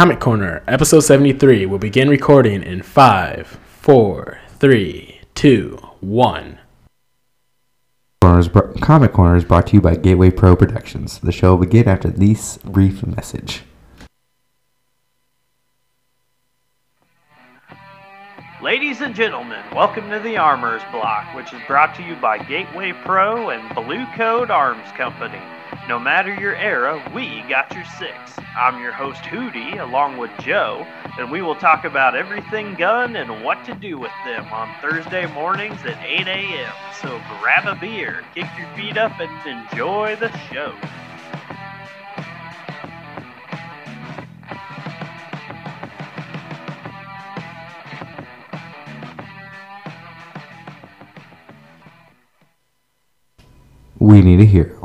Comic Corner, episode 73, will begin recording in 5, 4, 3, 2, 1. Comic Corner is brought to you by Gateway Pro Productions. The show will begin after this brief message. Ladies and gentlemen, welcome to the Armors Block, which is brought to you by Gateway Pro and Blue Code Arms Company. No matter your era, we got your six. I'm your host Hootie, along with Joe, and we will talk about everything gun and what to do with them on Thursday mornings at 8 a.m. So grab a beer, kick your feet up, and enjoy the show. We need a hero.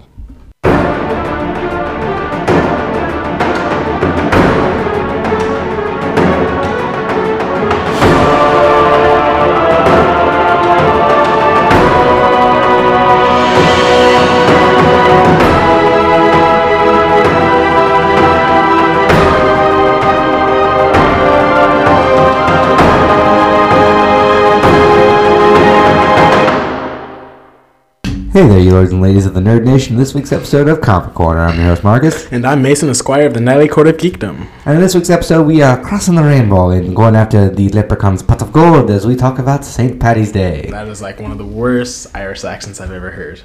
Hey there, you lords and ladies of the Nerd Nation. This week's episode of Comic Corner. I'm your host, Marcus. And I'm Mason Esquire of the Knightly Court of Geekdom. And in this week's episode, we are crossing the rainbow and going after the leprechaun's pot of gold as we talk about St. Patty's Day. That is like one of the worst Irish accents I've ever heard.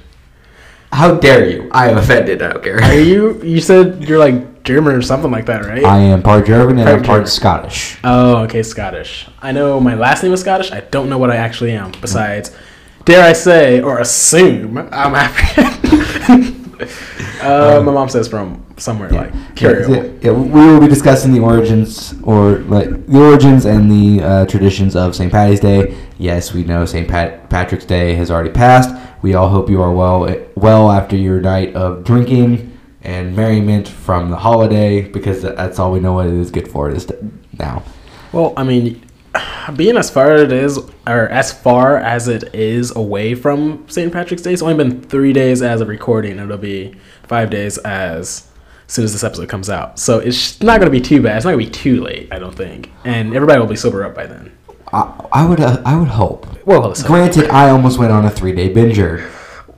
How dare you? I am offended. I don't care. Are you, you said you're like German or something like that, right? I am part German and Part I'm part German. Scottish. Oh, okay, Scottish. I know my last name is Scottish. I don't know what I actually am. Besides, dare I say or assume I'm African. uh, my mom says from somewhere like Yeah, yeah, yeah, we will be discussing the origins or like the origins and the uh, traditions of St. Patty's Day. Yes, we know St. Pat- Patrick's Day has already passed. We all hope you are well well after your night of drinking and merriment from the holiday because that's all we know what it is good for is now. Well, I mean, being as far it is, or as far as it is away from St. Patrick's Day, it's only been three days as of recording. It'll be five days as soon as this episode comes out. So it's not going to be too bad. It's not going to be too late, I don't think. And everybody will be sober up by then. I, I would uh, I would hope. Well. Granted, I almost went on a three day binger.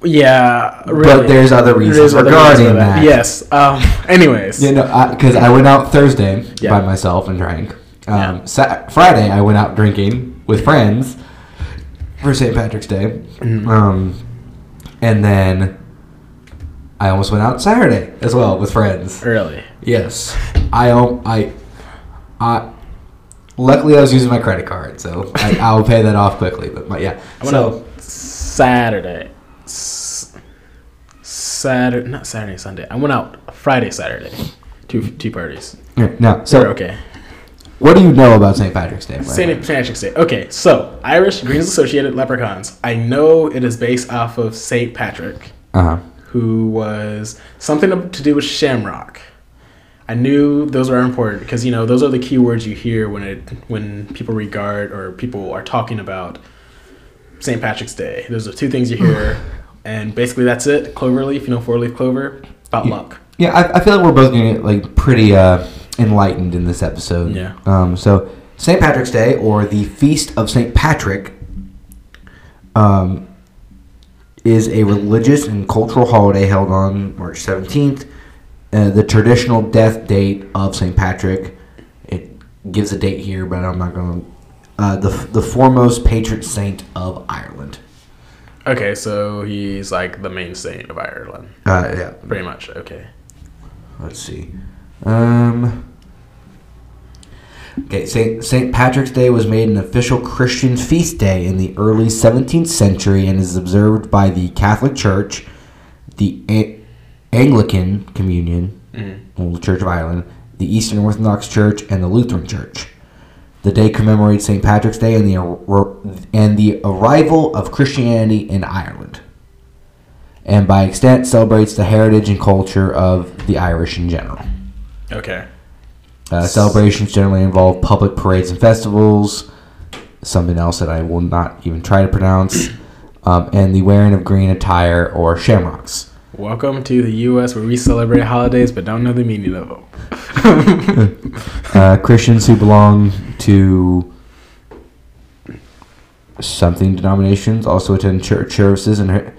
Yeah, really. But there's other reasons There's other regarding for that. Yes. Um. Anyways. You know, because I, went out Thursday Yeah. by myself and drank. Um, Yeah. Sa- Friday, I went out drinking with friends for St. Patrick's Day. Mm-hmm. Um, and then I almost went out Saturday as well with friends. Really. Yes, I I I. Luckily, I was using my credit card, so I, I'll pay that off quickly. But my, yeah, I went so out Saturday. S- Saturday, not Saturday, Sunday. I went out Friday, Saturday. Two two parties. yeah, now, So so okay. What do you know about St. Patrick's Day? St. Patrick's Day. Okay, so Irish Greens Associated Leprechauns. I know it is based off of St. Patrick, Uh huh. who was something to do with Shamrock. I knew those are important because you know those are the keywords you hear when it when people regard or people are talking about St. Patrick's Day. Those are two things you hear, and basically that's it. Cloverleaf, you know, four leaf clover, about luck. Yeah, I, I feel like we're both gonna get like pretty uh, enlightened in this episode. Yeah. Um. So St. Patrick's Day or the Feast of St. Patrick, um, is a religious and cultural holiday held on March seventeenth. Uh, the traditional death date of St. Patrick. It gives a date here, but I'm not gonna. Uh, the the foremost patron saint of Ireland. Okay, so he's like the main saint of Ireland, Uh, yeah. pretty much. Okay. Let's see. Um. Okay, Saint Saint Patrick's Day was made an official Christian feast day in the early 17th century and is observed by the Catholic Church, the A- Anglican Communion, the Church of Ireland, the Eastern Orthodox Church, and the Lutheran Church. The day commemorates St. Patrick's Day and the ar- and the arrival of Christianity in Ireland, and by extent celebrates the heritage and culture of the Irish in general. Okay. Uh, celebrations generally involve public parades and festivals, something else that I will not even try to pronounce, um, and the wearing of green attire or shamrocks. Welcome to the U.S. where we celebrate holidays but don't know the meaning of them. uh, Christians who belong to something denominations also attend church services and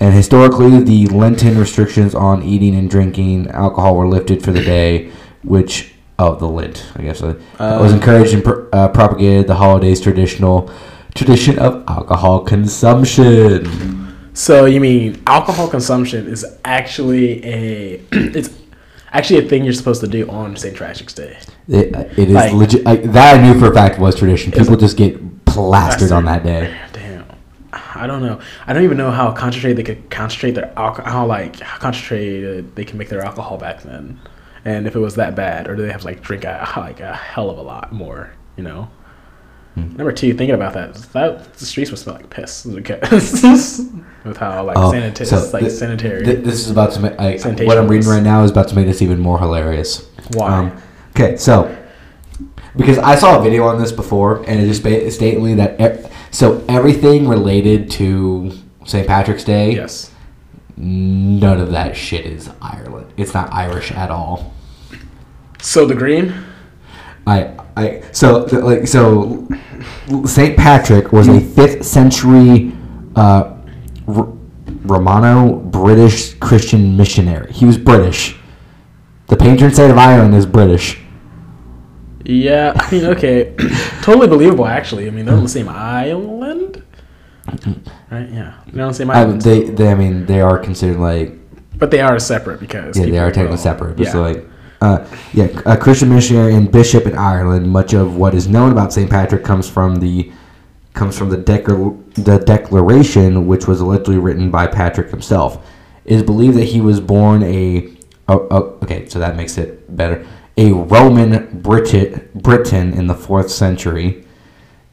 and historically the Lenten restrictions on eating and drinking alcohol were lifted for the day, which oh the Lent I guess uh, was encouraged and pr- uh, propagated the holiday's traditional tradition of alcohol consumption. So you mean alcohol consumption is actually a it's actually a thing you're supposed to do on St. Patrick's Day. It, uh, it is Like- legit. Like, that I knew for a fact was tradition. People just get plastered on that day. I don't know. I don't even know how concentrated they could concentrate their alcohol. How like how concentrated they can make their alcohol back then, and if it was that bad, or do they have to like drink a, like a hell of a lot more? You know. Hmm. Number two, thinking about that, that the streets would smell like piss with how like Oh, sanitary, so like thi- sanitary. Th- this is about to make what I'm reading right now is about to make this even more hilarious. Why? Um, okay, so because I saw a video on this before, and it just stating that so everything related to St. Patrick's Day, yes. none of that shit is Ireland. It's not Irish at all. So the green. I I so like so Saint Patrick was a fifth century uh, R- Romano British Christian missionary. He was British. The patron saint of Ireland is British. Yeah, I mean, okay, totally believable. Actually, I mean, they're on the same island, right? Yeah, they're on the same I, island, they, they I mean they are considered like but they are separate because yeah they are technically will- separate. Yeah, so like uh, yeah a Christian missionary and bishop in Ireland. Much of what is known about Saint Patrick comes from the comes from the, declar- the declaration, which was allegedly written by Patrick himself. It is believed that he was born a. Oh, oh, okay, so that makes it better. A Roman Brit- Briton in the fourth century,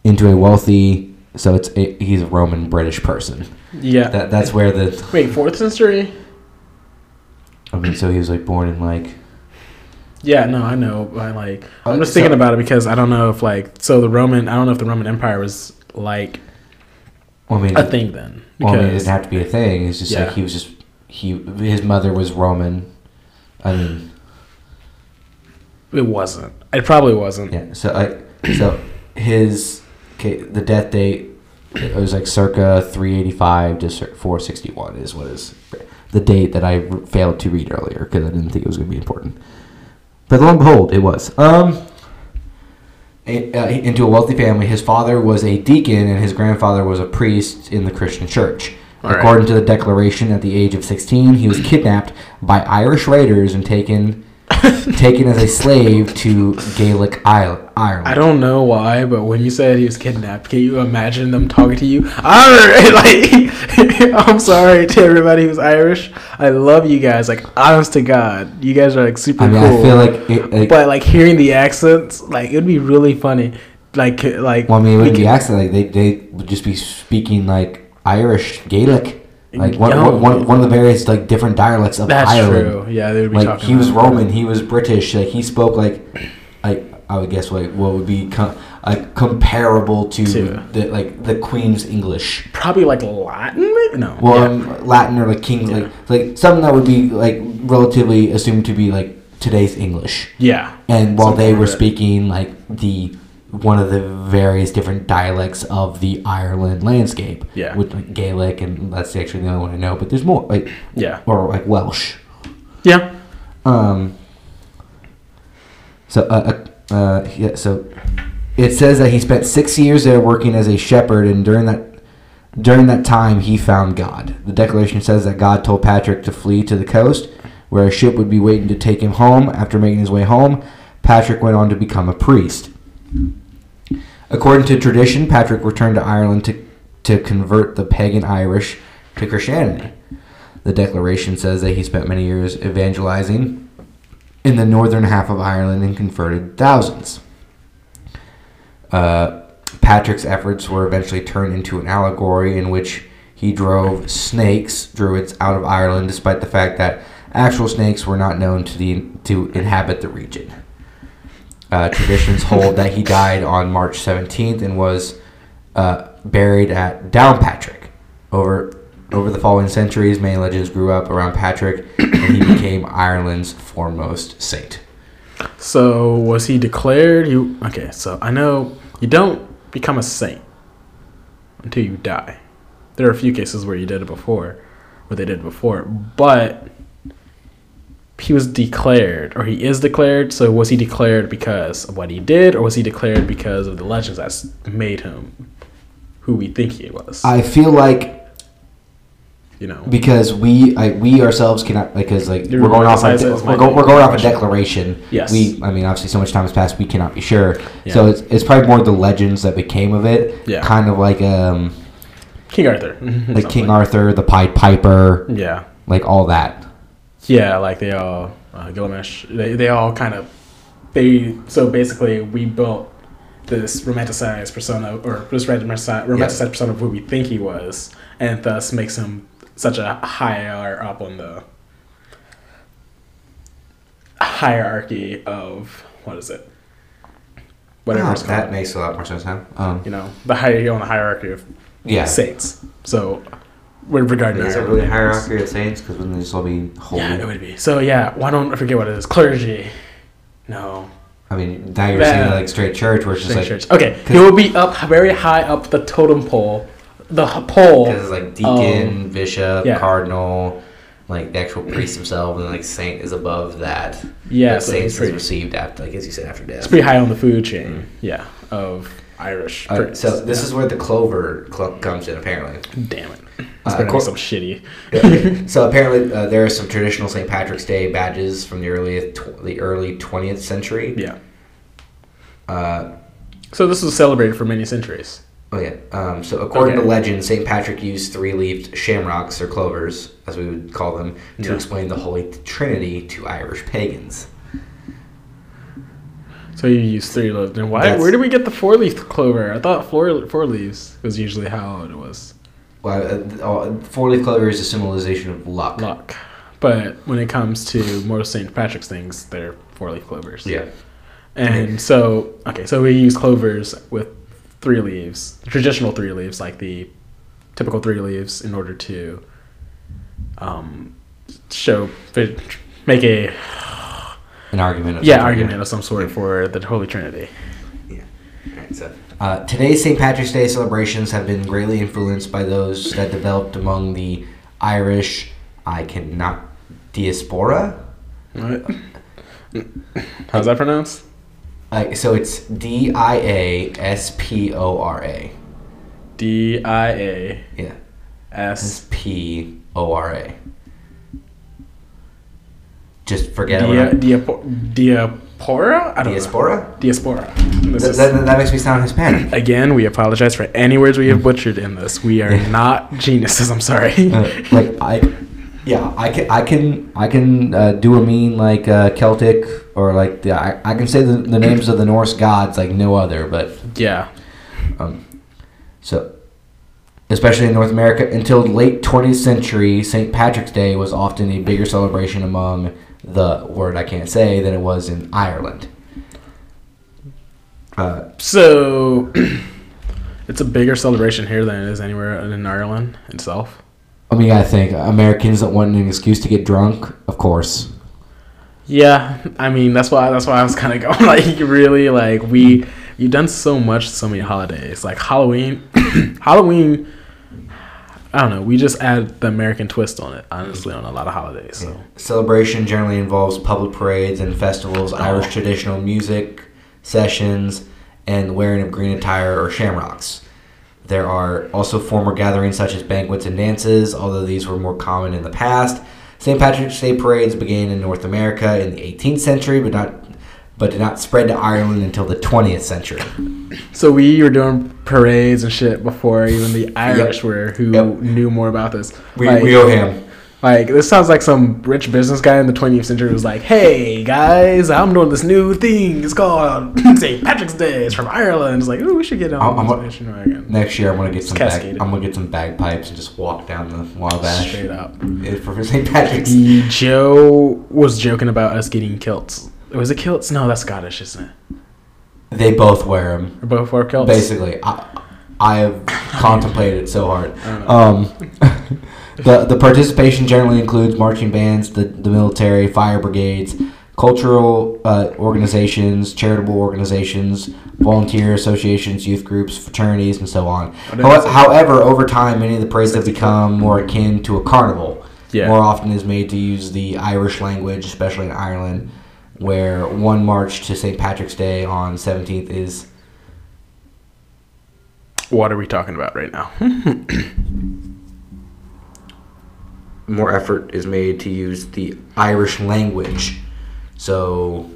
into a wealthy. So it's a, he's a Roman British person. yeah. That that's where the. Wait, fourth century? I mean, so he was like born in like. Yeah, no, I know. I like. I'm Uh, just so- thinking about it because I don't know if like so the Roman. I don't know if the Roman Empire was like Well, I mean, a thing then. well, I mean, it Because didn't have to be a thing. It's just Yeah. like he was just he. His mother was Roman. I mean. It wasn't. It probably wasn't. Yeah. So I so his okay the death date it was like circa 385 to 461 is what is the date that I failed to read earlier because I didn't think it was going to be important. But lo and behold, it was. Um. uh, into a wealthy family, his father was a deacon and his grandfather was a priest in the Christian church. All right. According to the declaration, at the age of 16, he was kidnapped by Irish raiders and taken taken as a slave to Gaelic Isle- Ireland. I don't know why, but when you said he was kidnapped, can you imagine them talking to you? Like I'm sorry to everybody who's Irish. I love you guys. Like honest to God, you guys are like super I mean, cool. I feel like, it, like but like hearing the accents, like it would be really funny. Like like well, I mean, it we wouldn't be accent. Like they, they would just be speaking like Irish Gaelic, like one, one, one, one of the various like different dialects of That's Ireland. true. Yeah, they would be Like he was Roman, he was British. Like he spoke like, like I would guess like what would be com- like comparable to To- the like the Queen's English. Probably like Latin, maybe no. Well, yeah. um, Latin or like King, Yeah. like like something that would be like relatively assumed to be like today's English. yeah. And while Something they were speaking like the one of the various different dialects of the Ireland landscape, Yeah. with like Gaelic, and that's actually the only one I know. But there's more, like Yeah. or like Welsh. Yeah. Um. So, uh, uh, uh, yeah. So, it says that he spent six years there working as a shepherd, and during that during that time he found God. The declaration says that God told Patrick to flee to the coast, where a ship would be waiting to take him home. After making his way home, Patrick went on to become a priest. According to tradition, Patrick returned to Ireland to to convert the pagan Irish to Christianity. The declaration says that he spent many years evangelizing in the northern half of Ireland and converted thousands. Uh, Patrick's efforts were eventually turned into an allegory in which he drove snakes, druids, out of Ireland, despite the fact that actual snakes were not known to the to inhabit the region. Uh, traditions hold that he died on March 17th and was uh, buried at Downpatrick. Over over the following centuries, many legends grew up around Patrick, and he became Ireland's foremost saint. So was he declared? You okay? So I know you don't become a saint until you die. There are a few cases where you did it before, where they did it before, but he was declared, or he is declared. So was he declared because of what he did, or was he declared because of the legends that's made him who we think he was? I feel like you know, because we I, we ourselves cannot because like we're going off a, we're, go, we're going off a declaration. Yes. We I mean obviously so much time has passed we cannot be sure. Yeah. So it's, it's probably more the legends that became of it. Yeah. Kind of like um King Arthur, like King Arthur, the Pied Piper, Yeah, like all that. Yeah, like they all uh, Gilgamesh. They they all kind of they so basically we built this romanticized persona or this romanticized, romanticized persona of who we think he was, and thus makes him such a higher up on the hierarchy of what is it? Whatever Oh, it's that makes a lot more sense now. Um, You know, the hierarchy on the hierarchy of yeah. saints. So, with regard to Is it really it hierarchy of saints? Because wouldn't they just all be holy? Yeah, it would be. So yeah, why don't I forget what it is? Clergy. No. I mean, now you're saying like straight church, where it's just like church. Okay, he would be up very high up the totem pole. The pole. because it's like deacon, bishop, yeah. cardinal, like the actual priest himself, and like saint is above that. Yeah, that so saint it's is pretty- received after, like as you said, after death. It's pretty high on the food chain. Mm. Yeah, of Irish. Uh, priests. so this Yeah. is where the clover cl- comes in, apparently. Damn it. It's Uh, better cor- some shitty. so apparently, uh, there are some traditional St. Patrick's Day badges from the early tw- the early twentieth century. Yeah. Uh, So this was celebrated for many centuries. oh yeah. Um, so according Okay. to legend, St. Patrick used three-leaved shamrocks or clovers, as we would call them, to Yeah. explain the Holy Trinity to Irish pagans. So you use three leaves. Then why? That's- Where did we get the four leaf clover? I thought four four leaves was usually how it was. Well, uh, uh, four-leaf clover is a symbolization of luck. Luck. But when it comes to most St. Patrick's things, they're four leaf clovers. Yeah. And so, okay, so we use clovers with three leaves, traditional three leaves, like the typical three leaves, in order to um, show, make a An argument. Of yeah some sort, argument of some sort for the Holy Trinity. Alright, so, uh, today's St. Patrick's Day celebrations have been greatly influenced by those that developed among the Irish. I cannot diaspora. What? How's that pronounced? Uh, so it's D I A S P O R A. D I A Yeah. S P O R A. Just forget Dia, it. diapo- diaspora? I don't Diaspora. know. Diaspora. That, that makes me sound Hispanic. Again, we apologize for any words we have butchered in this. We are not geniuses. I'm sorry. Uh, like I, yeah, I can, I can, I can uh, do a mean like uh, Celtic or like the, I, I can say the, the names of the Norse gods like no other, but yeah. um, so especially in North America until late 20th century, St. Patrick's Day was often a bigger celebration among the word I can't say than it was in Ireland. Uh, So it's a bigger celebration here than it is anywhere in Ireland itself. I mean, I think Americans that want an excuse to get drunk, of course. Yeah, I mean that's why that's why I was kind of going like really like we you've done so much so many holidays like Halloween Halloween I don't know we just add the American twist on it honestly on a lot of holidays so Celebration generally involves public parades and festivals, Oh. Irish traditional music sessions, and the wearing of green attire or shamrocks. There are also formal gatherings such as banquets and dances, although these were more common in the past. St. Patrick's Day parades began in North America in the 18th century, but not but did not spread to Ireland until the 20th century. so we were doing parades and shit before even the Irish were who Yep. knew more about this We, like, we owe him. like this sounds like some rich business guy in the 20th century was like hey guys I'm doing this new thing it's called St. Patrick's Day it's from Ireland it's like oh we should get on I'm- I'm- this information again Next year, I'm gonna get some. Bag. I'm gonna get some bagpipes and just walk down the Wabash straight up for St. Patrick's. Joe was joking about us getting kilts. Was it kilts? No, that's Scottish, isn't it? They both wear them. Or both wear kilts. Basically, I, I have contemplated it so hard. I don't know. Um, the the participation generally includes marching bands, the the military, fire brigades, cultural uh, organizations, charitable organizations, volunteer associations, youth groups, fraternities, and so on. How- that's- however, over time, many of the parades have become more akin to a carnival. Yeah. More often is made to use the Irish language, especially in Ireland, where one march to St. Patrick's Day on 17th is What are we talking about right now? more effort is made to use the Irish language. So,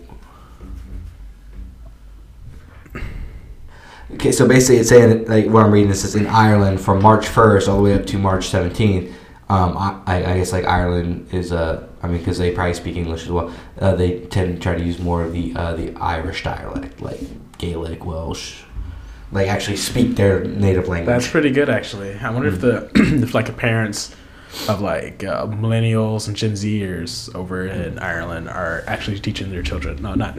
okay, so basically, it's saying like what I'm reading. This is in Ireland from March 1st all the way up to March 17th. Um, I, I guess like Ireland is uh, I mean, because they probably speak English as well. Uh, they tend to try to use more of the uh, the Irish dialect, like Gaelic, Welsh, like actually speak their native language. That's pretty good, actually. I wonder if the if like the parents of like uh, millennials and Gen Zers over in Ireland are actually teaching their children. No, not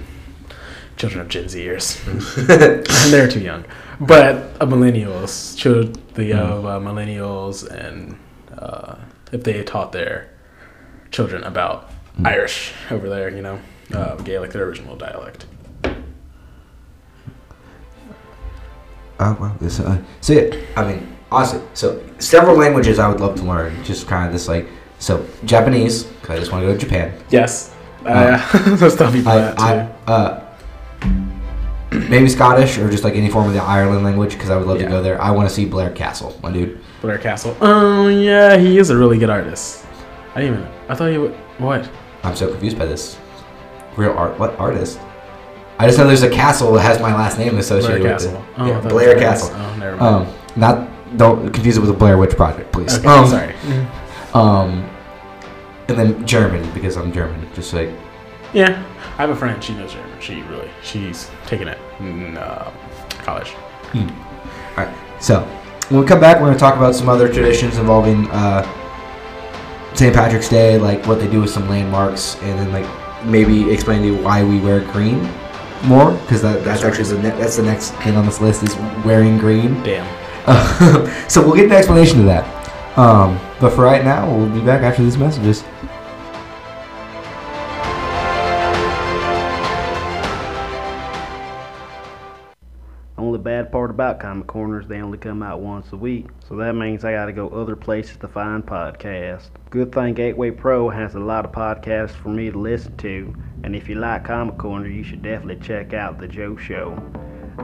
children of Gen Zers. They're too young, but uh, millennials, children the of uh, millennials, and uh, if they taught their children about Irish over there, you know, uh, Gaelic, their original dialect. Oh well, this, uh, so yeah, I mean, honestly, so several languages I would love to learn. Just kind of this like, so Japanese, because I just want to go to Japan. Yes, uh, let's tell people I. I, uh, maybe Scottish or just like any form of the Ireland language, because I would love Yeah. to go there. I want to see Blair Castle, my dude. Blair Castle. Oh yeah, he is a really good artist. I didn't even. I thought you. would. What? I'm so confused by this. Real art? What artist? I just know there's a castle that has my last name Blair associated with Castle. it. Oh, yeah, thought it was Blair Blair Castle. Oh, never mind. Um, not don't confuse it with the Blair Witch Project, please. okay, um, sorry. Um, and then German because I'm German. Just like Yeah, I have a friend. She knows German. She really. She's taking it in uh, college. All right. So when we come back, we're going to talk about some other traditions involving uh, St. Patrick's Day, like what they do with some landmarks, and then like maybe explain to you why we wear green more, because that, that's actually the ne- that's the next thing on this list is wearing green. Damn. Uh, so we'll get an explanation to that. Um, but for right now, we'll be back after these messages. Part about Comic Corners, they only come out once a week, so that means I gotta go other places to find podcasts. Good thing Gateway Pro has a lot of podcasts for me to listen to, and if you like Comic Corner, you should definitely check out The Joe Show.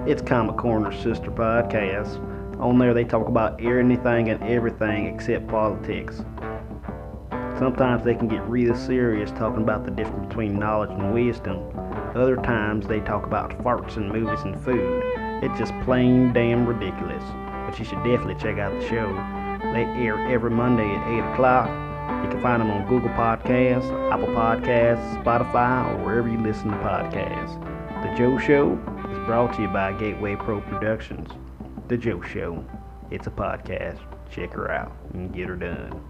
It's Comic Corner's sister podcast. On there, they talk about anything and everything except politics. Sometimes they can get really serious talking about the difference between knowledge and wisdom. Other times they talk about farts and movies and food. It's just plain damn ridiculous. But you should definitely check out the show. They air every Monday at 8 o'clock. You can find them on Google Podcasts, Apple Podcasts, Spotify, or wherever you listen to podcasts. The Joe Show is brought to you by Gateway Pro Productions. The Joe Show. It's a podcast. Check her out and get her done.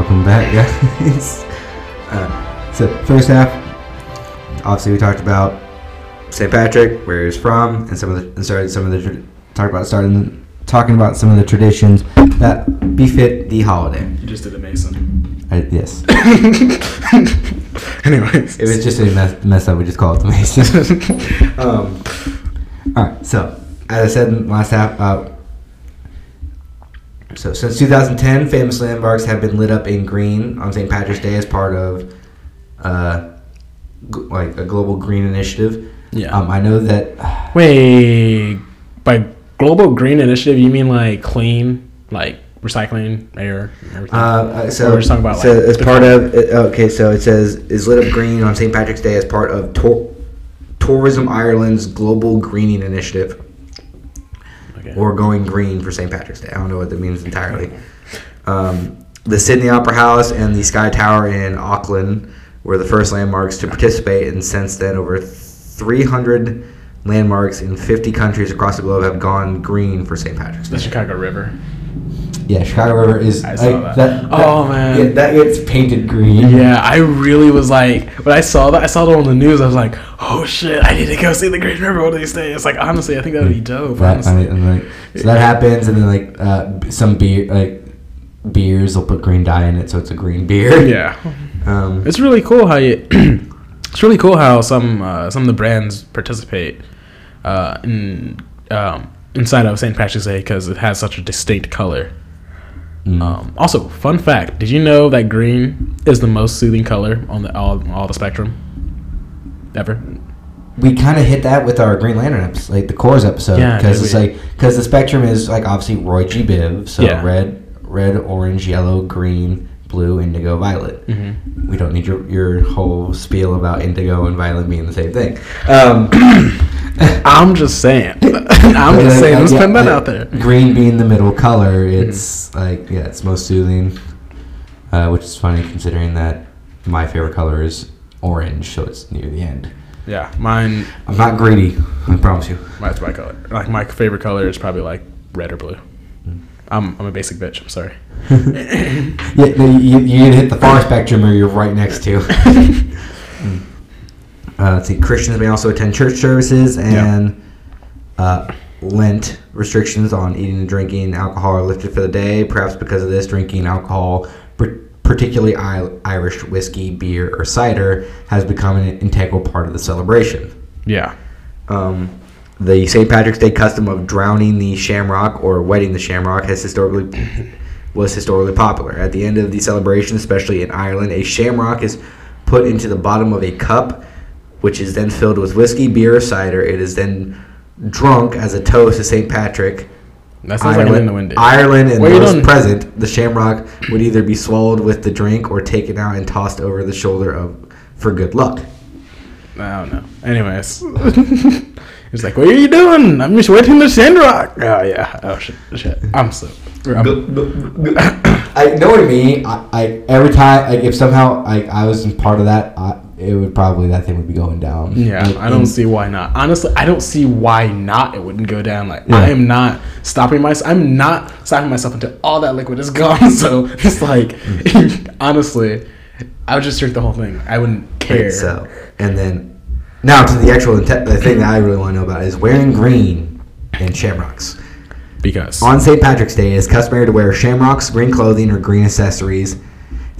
Welcome back, guys. uh, so first half, obviously we talked about St. Patrick, where he's from, and some of the and started some of the tra- talked about starting talking about some of the traditions that befit the holiday. You just did a Mason. I, yes, Anyways. if it's just a mess, mess up, we just call it the Mason. um, all right, so as I said in the last half, uh, so since 2010, famous landmarks have been lit up in green on St. Patrick's Day as part of uh, g- like a global green initiative. Yeah. Um, I know that Wait, by global green initiative, you mean like clean, like recycling, air, and everything? uh, uh, so Or we're just talking about, so like, as part of uh, okay, so it says is lit up green on St. Patrick's Day as part of Tor- Tourism Ireland's global greening initiative. Okay. or going green for St. Patrick's Day. I don't know what that means entirely. Um, the Sydney Opera House and the Sky Tower in Auckland were the first landmarks to participate, and since then, over 300 landmarks in 50 countries across the globe have gone green for St. Patrick's The Day. Chicago River. Yeah, Chicago River is. I saw like, that. Oh, man. yeah, that gets painted green. Yeah, I really was like when I saw that I saw it on the news. I was like, "Oh shit! I need to go see the Green River one of these days." Like honestly, I think that would be dope. That, I honestly. mean, like, so that happens, and then like uh, some beer, like beers, they'll put green dye in it, so it's a green beer. yeah, Um, it's really cool how you. it's really cool how some uh, some of the brands participate uh, in um, inside of St. Patrick's Day because it has such a distinct color. Mm. Um, also, fun fact: Did you know that green is the most soothing color on the all, all the spectrum ever? we kind of hit that with our Green Lantern episode, like the Corps episode, because did it's we? like because the spectrum is like obviously Roy G. Biv, so Yeah. red, red, orange, yellow, green, blue, indigo, violet. Mm-hmm. We don't need your your whole spiel about indigo and violet being the same thing. Um, I'm just saying. I'm just saying. Let's put that out there. Green being the middle color, it's like yeah, it's most soothing, uh, which is funny considering that my favorite color is orange, so it's near the end. Yeah, mine. I'm not greedy, I promise you. Mine's my color. Like my favorite color is probably like red or blue. I'm I'm a basic bitch. I'm sorry. Yeah, you, you either hit the far spectrum or you're right next to. Mm. uh, let's see. Christians may also attend church services, and uh, Lent restrictions on eating and drinking alcohol are lifted for the day. Perhaps because of this, drinking alcohol, particularly Irish whiskey, beer, or cider, has become an integral part of the celebration. Yeah. Um, the St. Patrick's Day custom of drowning the shamrock or wetting the shamrock has historically was historically popular. At the end of the celebration, especially in Ireland, a shamrock is put into the bottom of a cup, which is then filled with whiskey, beer, or cider. It is then drunk as a toast to St. Patrick. That sounds like an the wind. Ireland and those present, the shamrock would either be swallowed with the drink or taken out and tossed over the shoulder of for good luck. I don't know. Anyways, he's like, "What are you doing? I'm just waiting the shamrock. Oh yeah. Oh shit. Shit. I'm so. I'm, I know what I mean. I, I every time like if somehow like I was part of that, I, it would probably that thing would be going down. yeah. I don't see why not. Honestly, I don't see why not. It wouldn't go down. Like Yeah. I am not stopping myself. I'm not stopping myself until all that liquid is gone. So it's like, honestly, I would just drink the whole thing. I wouldn't care. So and then now to the actual inte- the thing that I really want to know about is wearing green and shamrocks. because On St. Patrick's Day, it is customary to wear shamrocks, green clothing, or green accessories.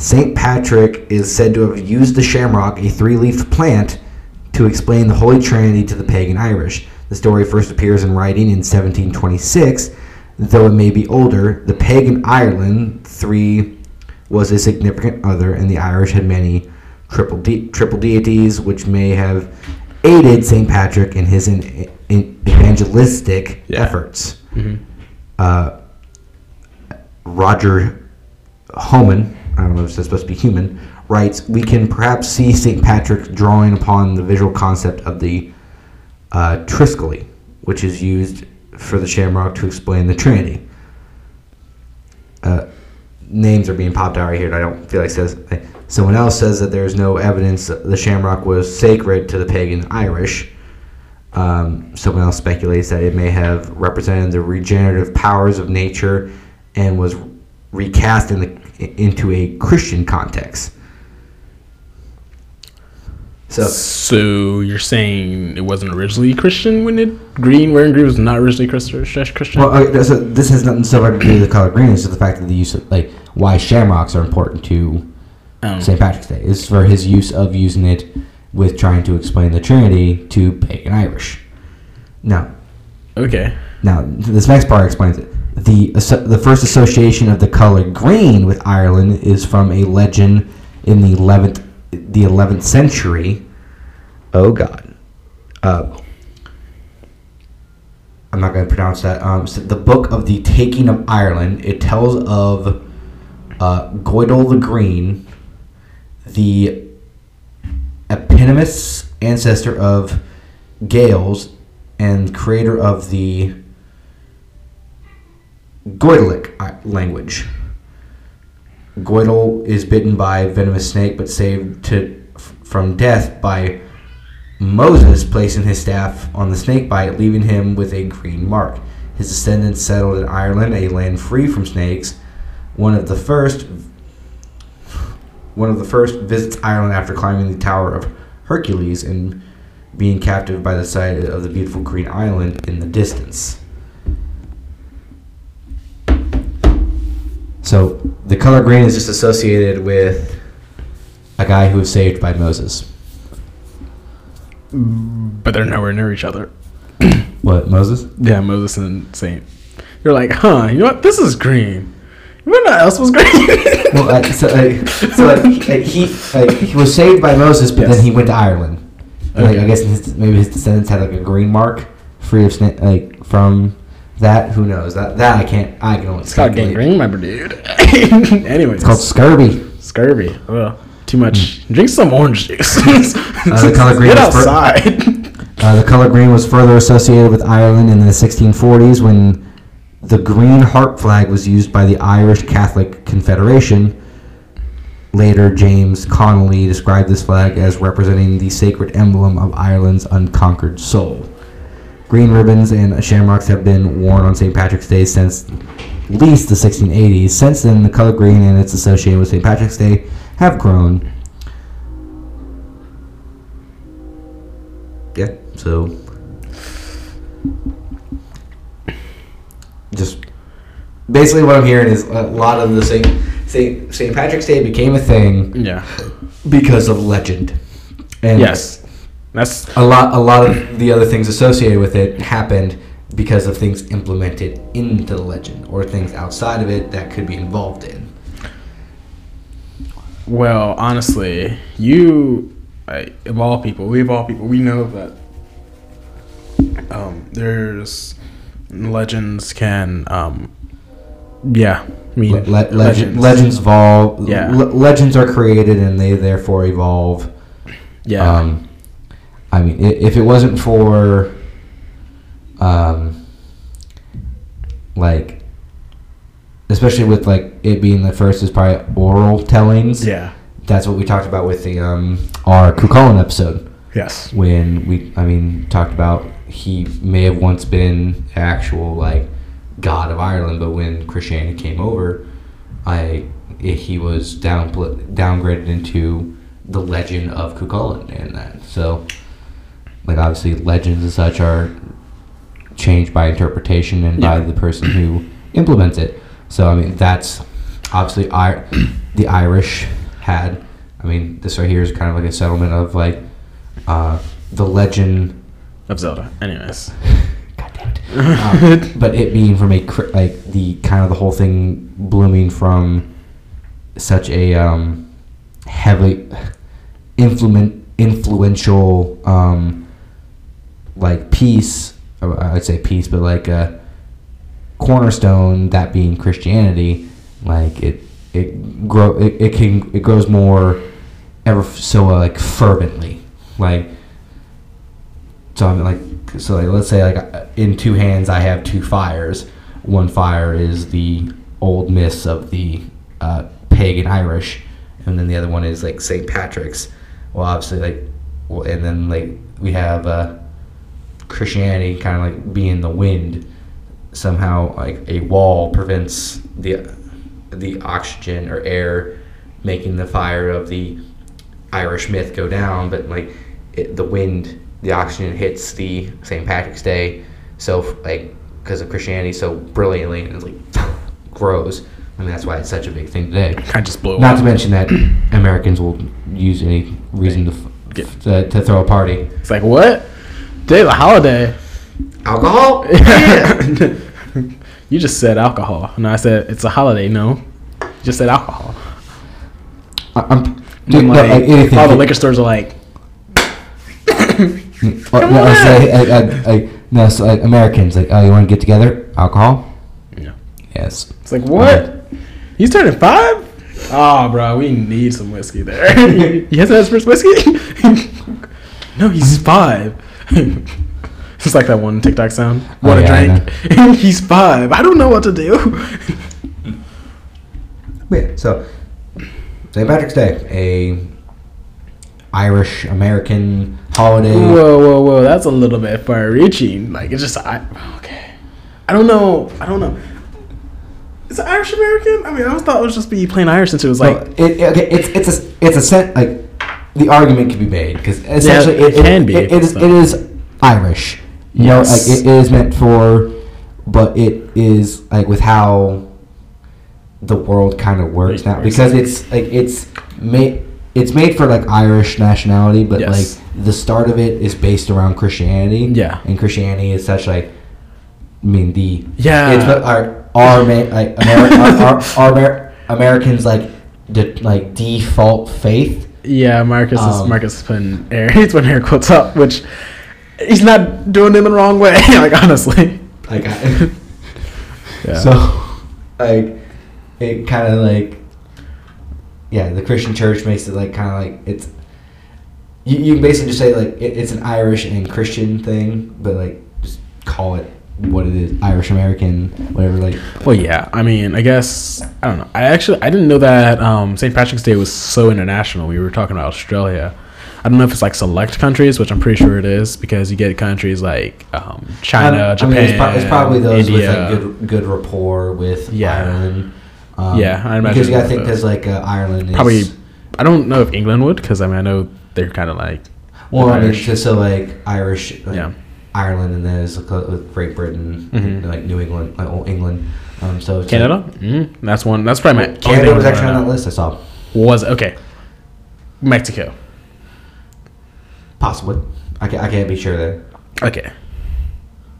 St. Patrick is said to have used the shamrock, a three leafed plant, to explain the Holy Trinity to the pagan Irish. The story first appears in writing in 1726, though it may be older. The pagan Ireland, three was a significant other, and the Irish had many triple, de- triple deities, which may have aided St. Patrick in his in, in evangelistic Yeah. efforts Mhm. uh, Roger Homan, it's supposed to be human, writes, We can perhaps see St. Patrick drawing upon the visual concept of the uh, which is used for the shamrock to explain the Trinity. Uh, names are being popped out right here, and I don't feel like says. Someone else says that there's no evidence the shamrock was sacred to the pagan Irish. Um, someone else speculates that it may have represented the regenerative powers of nature and was recast in the, into a Christian context. So, So you're saying it wasn't originally Christian when it green wearing green was not originally Christian? Christian? well, okay, so this has nothing so much to do with the color green. It's just the fact that the use of like why shamrocks are important to Um, St. Patrick's Day is for his use of using it with trying to explain the Trinity to pagan Irish. Now, okay. Now, this next part explains it. The the first association of the color green with Ireland is from a legend in the eleventh the eleventh century. Oh God, uh, I'm not going to pronounce that. Um, so the book of the taking of Ireland. It tells of uh, Goidel the Green, the eponymous ancestor of Gaels and creator of the Goidelic uh, language. Goidel is bitten by venomous snake but saved to f- from death by Moses placing his staff on the snake bite, leaving him with a green mark. His descendants settled in Ireland, a land free from snakes. One of the first one of the first visits Ireland after climbing the Tower of Hercules and being captive by the sight of the beautiful green island in the distance. So the color green is just associated with a guy who was saved by Moses. But they're nowhere near each other. What Moses? Yeah, Moses and Saint. You're like, huh? You know what? This is green. You know what else was green? Well, like, so, like, so like, like, he like, he was saved by Moses, but Yes. then he went to Ireland. And, Like I guess his, maybe his descendants had like a green mark, free of sna- like from that. Who knows? That that I can't. I can only. it's called gangrene, my dude. Anyways, It's called scurvy. scurvy. Ugh, too much. Drink some orange juice. Uh, the color green Get outside. Uh, the color green was further associated with Ireland in the 1640s when the green harp flag was used by the Irish Catholic Confederation. Later, James Connolly described this flag as representing the sacred emblem of Ireland's unconquered soul. Green ribbons and shamrocks have been worn on St. Patrick's Day since at least the 1680s. Since then, the color green and its association with St. Patrick's Day have grown. Yeah, so just basically what I'm hearing is a lot of the St. St. St. Patrick's Day became a thing yeah. because of legend. And Yes. That's a lot a lot of the other things associated with it happened because of things implemented into the legend or things outside of it that could be involved in. well, honestly, you, I, of all people, we of all people, we know that um, there's legends can, um, yeah, I mean, Le- le- legend, legends evolve. Yeah. le- legends are created and they therefore evolve. yeah, Um, I mean, if it wasn't for, um, like, especially with like it being the first is probably oral tellings. yeah, That's what we talked about with the um our Cucullin episode yes, when we I mean talked about he may have once been actual like god of Ireland, but when Christianity came over, I i- he was down downgraded into the legend of Cucullin and that. So, like obviously legends and such are changed by interpretation and by the person who implements it. So I mean that's obviously I the Irish had. I mean this right here is kind of like a settlement of like uh, the legend of Zelda. Anyways, God damn it. Um, but it being from a like the kind of the whole thing blooming from such a um, heavily influent influential um, like peace. I'd say peace, but like a cornerstone that being Christianity. Like it it grow it, it can it grows more ever so uh, like fervently like so I'm like, so like, let's say like uh, in two hands I have two fires. One fire is the old myths of the uh, pagan Irish, and then the other one is like St. Patrick's. Well, obviously like, and then like we have uh, Christianity kind of like being the wind. Somehow like a wall prevents the the oxygen or air making the fire of the Irish myth go down, but like it, the wind, the oxygen hits the St. Patrick's Day, so like because of Christianity so brilliantly and it like grows. I mean that's why it's such a big thing today. I just blew Not up. to mention that Americans will use any reason to f- Get- to, to throw a party. It's like what? Day of the holiday. Alcohol? you just said alcohol. No, I said it's a holiday. No, you just said alcohol. I- I'm, dude, like, like, anything. all the liquor stores are like, Well, no, I say, I, I, I, no, so like Americans like, oh, you want to get together? Alcohol? Yeah. Yes. it's like what? He's turning five. Oh, bro, we need some whiskey there. he hasn't had his first whiskey. no, he's five. It's like that one TikTok sound. Oh, a yeah, drink? he's five. I don't know what to do. Yeah. So, St. Patrick's Day, a Irish American holiday. Whoa, whoa, whoa! That's a little bit far-reaching. Like it's just I. Okay, I don't know. I don't know. Is it Irish American? I mean, I always thought it was just be plain Irish since it was like. Well, it, okay, it's it's a it's a set like the argument can be made because essentially it it, can be, it, it, is, it is Irish. You Yes. know, like it is meant for, but it is like with how the world kind of works now because it's like it's made it's made for like Irish nationality, but Yes. like the start of it is based around Christianity. Yeah. and Christianity is such like, I mean the Yeah. it's our our like Ameri- our, our, our Amer- Americans like de- like default faith. Yeah, Marcus is Um, Marcus is putting air. He's putting air quotes up, which he's not doing it in the wrong way. like honestly. Like I, Yeah. so like it kind of like yeah the Christian church makes it like kind of like it's you, you basically just say like it, it's an Irish and Christian thing, but like just call it what it is Irish American whatever like Well, yeah. I mean, I guess I don't know. I actually I didn't know that um, St. Patrick's Day was so international. We were talking about Australia. I don't know if it's like select countries, which I'm pretty sure it is, because you get countries like um, China, I Japan, mean, it's, pro- it's probably those India. with like good good rapport with Yeah. Ireland. Um, Yeah, I imagine because you got to think because like uh, Ireland is probably. I don't know if England would, because I mean I know they're kind of like well, I mean, just so like Irish, like, Yeah. Ireland, and then there's like, uh, with Great Britain, Mhm. like New England, like old England. Um, so it's Canada. mm That's one. That's probably my Canada was actually on that list. I saw Was okay. Mexico. possibly. I can't, I can't be sure there. Okay.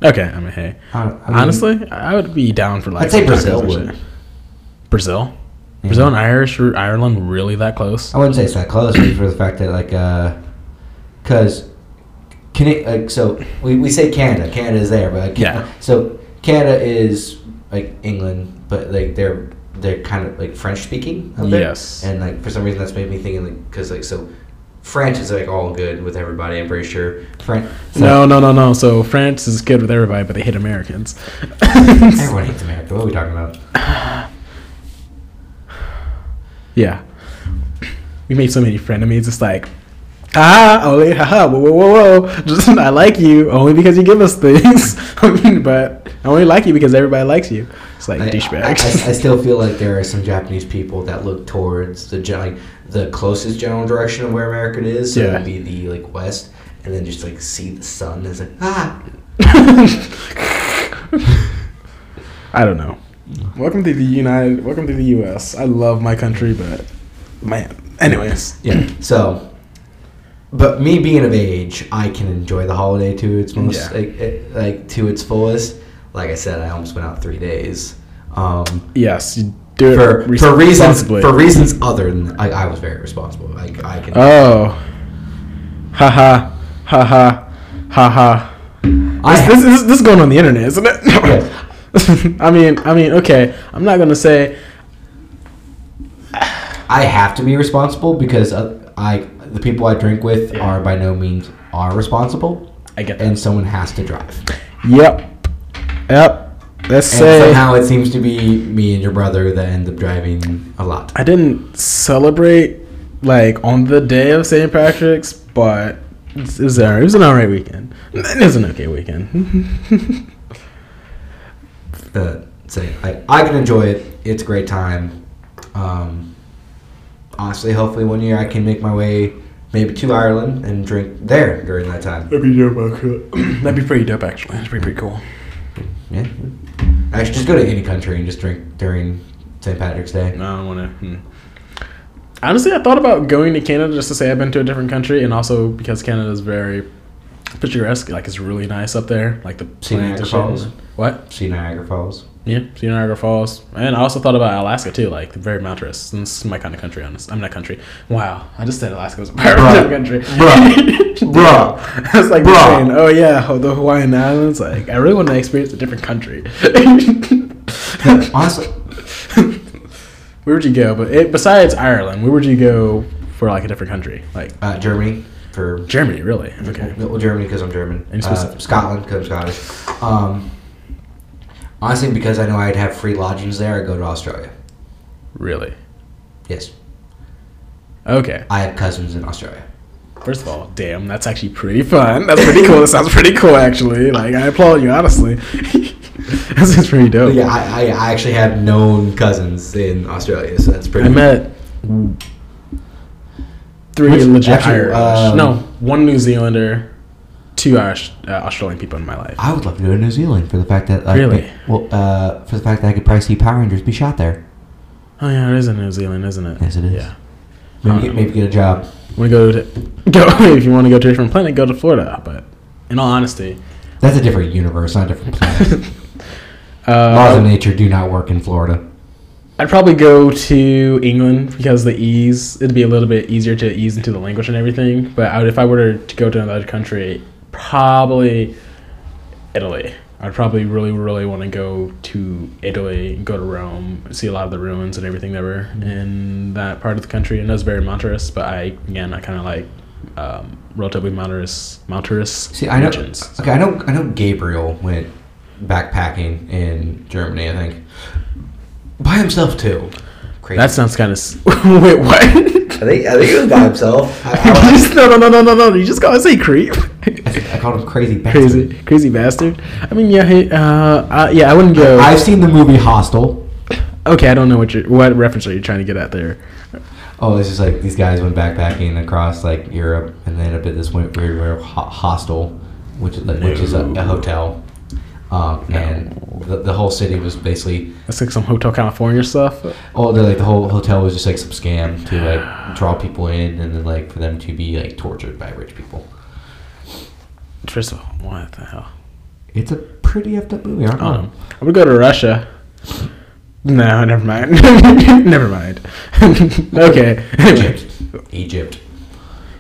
Okay. I mean, hey. I, I mean, Honestly, I would be down for like. I'd say Brazil would. Brazil. Yeah. Brazil and Irish Ireland really that close? I wouldn't say it's that close for the fact that like because can so we, we say Canada Canada is there but like, Yeah. so Canada is like England but like they're they're kind of like French speaking there. Yes. and like for some reason that's made me thinking like because like so France is like all good with everybody I'm pretty sure France No, no, no, no. So France is good with everybody, but they hate Americans. everyone hates America what are we talking about yeah. We made so many frenemies. It's like, ah, only, haha, whoa, whoa, whoa, whoa. Just, I like you only because you give us things. but I only like you because everybody likes you. It's like I, I, I, douchebags. I still feel like there are some Japanese people that look towards the like the closest general direction of where America is. So Yeah. it'd be the like west, and then just like see the sun as like ah. I don't know. Welcome to the United. Welcome to the U.S. I love my country, but man. Anyways, Yeah. So, but me being of age, I can enjoy the holiday to its most Yeah. like it, like to its fullest. Like I said, I almost went out three days. Um, yes, you do it for, re- for reasons for reasons other than I, I was very responsible. Like I can. Oh, haha, haha, haha. I This, have- this, this, this is going on the internet, isn't it? Yeah. I mean, I mean, okay. I'm not gonna say I have to be responsible because uh, I the people I drink with Yeah. are by no means are responsible, I get that. and someone has to drive. Yep, yep. Let's And say somehow it seems to be me and your brother that end up driving a lot. I didn't celebrate like on the day of St. Patrick's, but it was, alright. it was an alright weekend. It was an okay weekend. Uh, say I, I can enjoy it. It's a great time. Um, honestly, hopefully one year I can make my way maybe to Ireland and drink there during that time. That'd be dope. actually. That'd be pretty dope, actually. That'd be pretty cool. Yeah. I should just go to any country and just drink during St. Patrick's Day. No, I don't want to. Hmm. Honestly, I thought about going to Canada just to say I've been to a different country, and also because Canada is very picturesque. Like it's really nice up there. Like the See plains Niagara. Falls? What? See Niagara Falls. Yeah, see Niagara Falls, and I also thought about Alaska too. Like very mountainous. And It's my kind of country. Honest, I'm not country. Wow, I just said Alaska was a part of Bruh. country. Bruh. Bruh. It's like Bruh. saying, oh yeah, the Hawaiian Islands. Like I really want to experience a different country. Honestly, Where would you go? But it, besides Ireland, where would you go for like a different country? Like uh, Germany for Germany, really? Okay. well, Germany because I'm German. Uh, Scotland because I'm Scottish. Um, honestly, because I know I'd have free lodgings there, I'd go to Australia. Really? Yes, Okay. I have cousins in Australia. First of all, damn, that's actually pretty fun. That's pretty cool. That sounds pretty cool, actually. Like, I applaud you, honestly. that sounds pretty dope. Yeah, I, I, I actually have known cousins in Australia, so that's pretty. I met three Which- legit actually, Irish. um, no, one New Zealander, two Irish, uh, Australian people in my life. I would love to go to New Zealand for the fact that like, Really? well, uh, for the fact that I could probably see Power Rangers be shot there. Oh yeah, it is in New Zealand, isn't it? Yes, it is. Yeah. Maybe Um, get, maybe get a job. Want to go to go if you want to go to a different planet, go to Florida. But in all honesty, That's a different universe, not a different planet. uh, Laws of nature do not work in Florida. I'd probably go to England because the ease it'd be a little bit easier to ease into the language and everything. But I would, if I were to go to another country, probably Italy. I'd probably really, really want to go to Italy, go to Rome, see a lot of the ruins and everything that were in that part of the country. And that's very mountainous, but I again I kind of like um, relatively mountainous, mountainous See, I know. regions. Okay, I know. I know. Gabriel went backpacking in Germany. I think by himself too. Crazy. That sounds kind of. Wait, what? I think. I think he was by himself. I, I, just, no, no, no, no, no, no. You just gotta say creep. I called him crazy. Bastard. crazy, crazy bastard. I mean, yeah, hey, uh, uh, yeah, I wouldn't go. I've seen the movie Hostel. okay, I don't know what you what reference are you trying to get at there. Oh, it's just like these guys went backpacking across like Europe, and they ended up at this weird, weird, weird ho- hostel, which is like, which is a, a hotel, um, and the, the whole city was basically That's like some Hotel California stuff. oh, they're like the whole hotel was just like some scam to like draw people in, and then like for them to be like tortured by rich people. First of all, what the hell? It's a pretty effed up movie. I know. Um, I would go to Russia. No, never mind. never mind. okay. Egypt. Egypt.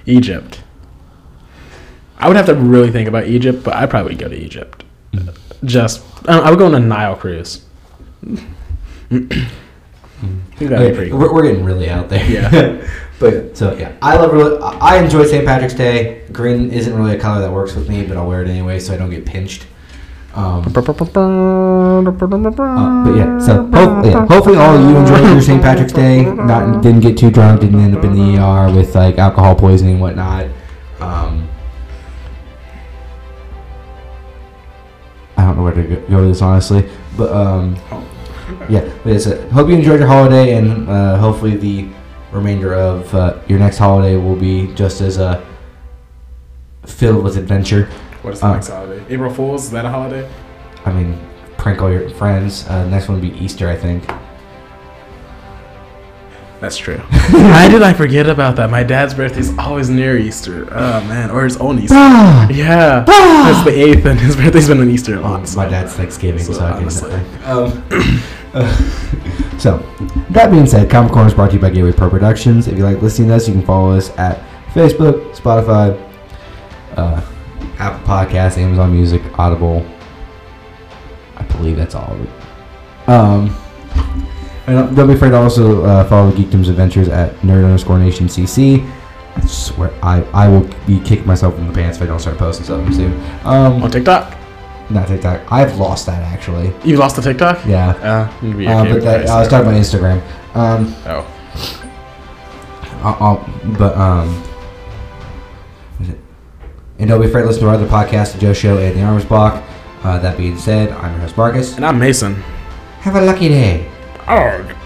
Egypt. I would have to really think about Egypt, but I'd probably go to Egypt. Just, I, I would go on a Nile cruise. I think that'd be Okay, cool. we're, we're getting really out there. Yeah. but so yeah, I love. Really, I I enjoy St. Patrick's Day. Green isn't really a color that works with me, but I'll wear it anyway so I don't get pinched. Um, uh, but yeah, so hope, yeah, hopefully all of you enjoyed your St. Patrick's Day. Not didn't get too drunk, didn't end up in the ER with like alcohol poisoning and whatnot. Um, don't know where to go, go with this honestly, but um, yeah, but it's a, hope you enjoyed your holiday, and uh, hopefully the remainder of uh, your next holiday will be just as uh, filled with adventure. What is the the Uh, next holiday? April Fool's? Is that a holiday? I mean, prank all your friends. Uh, next one would be Easter, I think. That's true. Why did I forget about that? My dad's birthday's always near Easter. Oh man, or his own Easter. Yeah, It's the eighth, and his birthday's been on Easter a lot. My dad's Thanksgiving, so, So, I can. Um, uh, so, that being said, Comic Corner is brought to you by Gateway Pro Productions. If you like listening to us, you can follow us at Facebook, Spotify, uh, Apple Podcasts, Amazon Music, Audible. I believe that's all of it. Um, and don't- don't be afraid to also uh, follow Geekdom's Adventures at Nerd underscore Nation CC. I swear, I, I will be kicking myself in the pants if I don't start posting something soon. Um, On TikTok, not TikTok. I've lost that actually. you lost the TikTok? Yeah. Uh, you'd be Uh, okay but that, that, I was talking about Instagram. Um, Oh, I'll, I'll, but um, what is it? and don't be afraid to listen to our other podcast, The Joe Show and The Armors Block. Uh, that being said, I'm your host Marcus. and I'm Mason. Have a lucky day. Arg!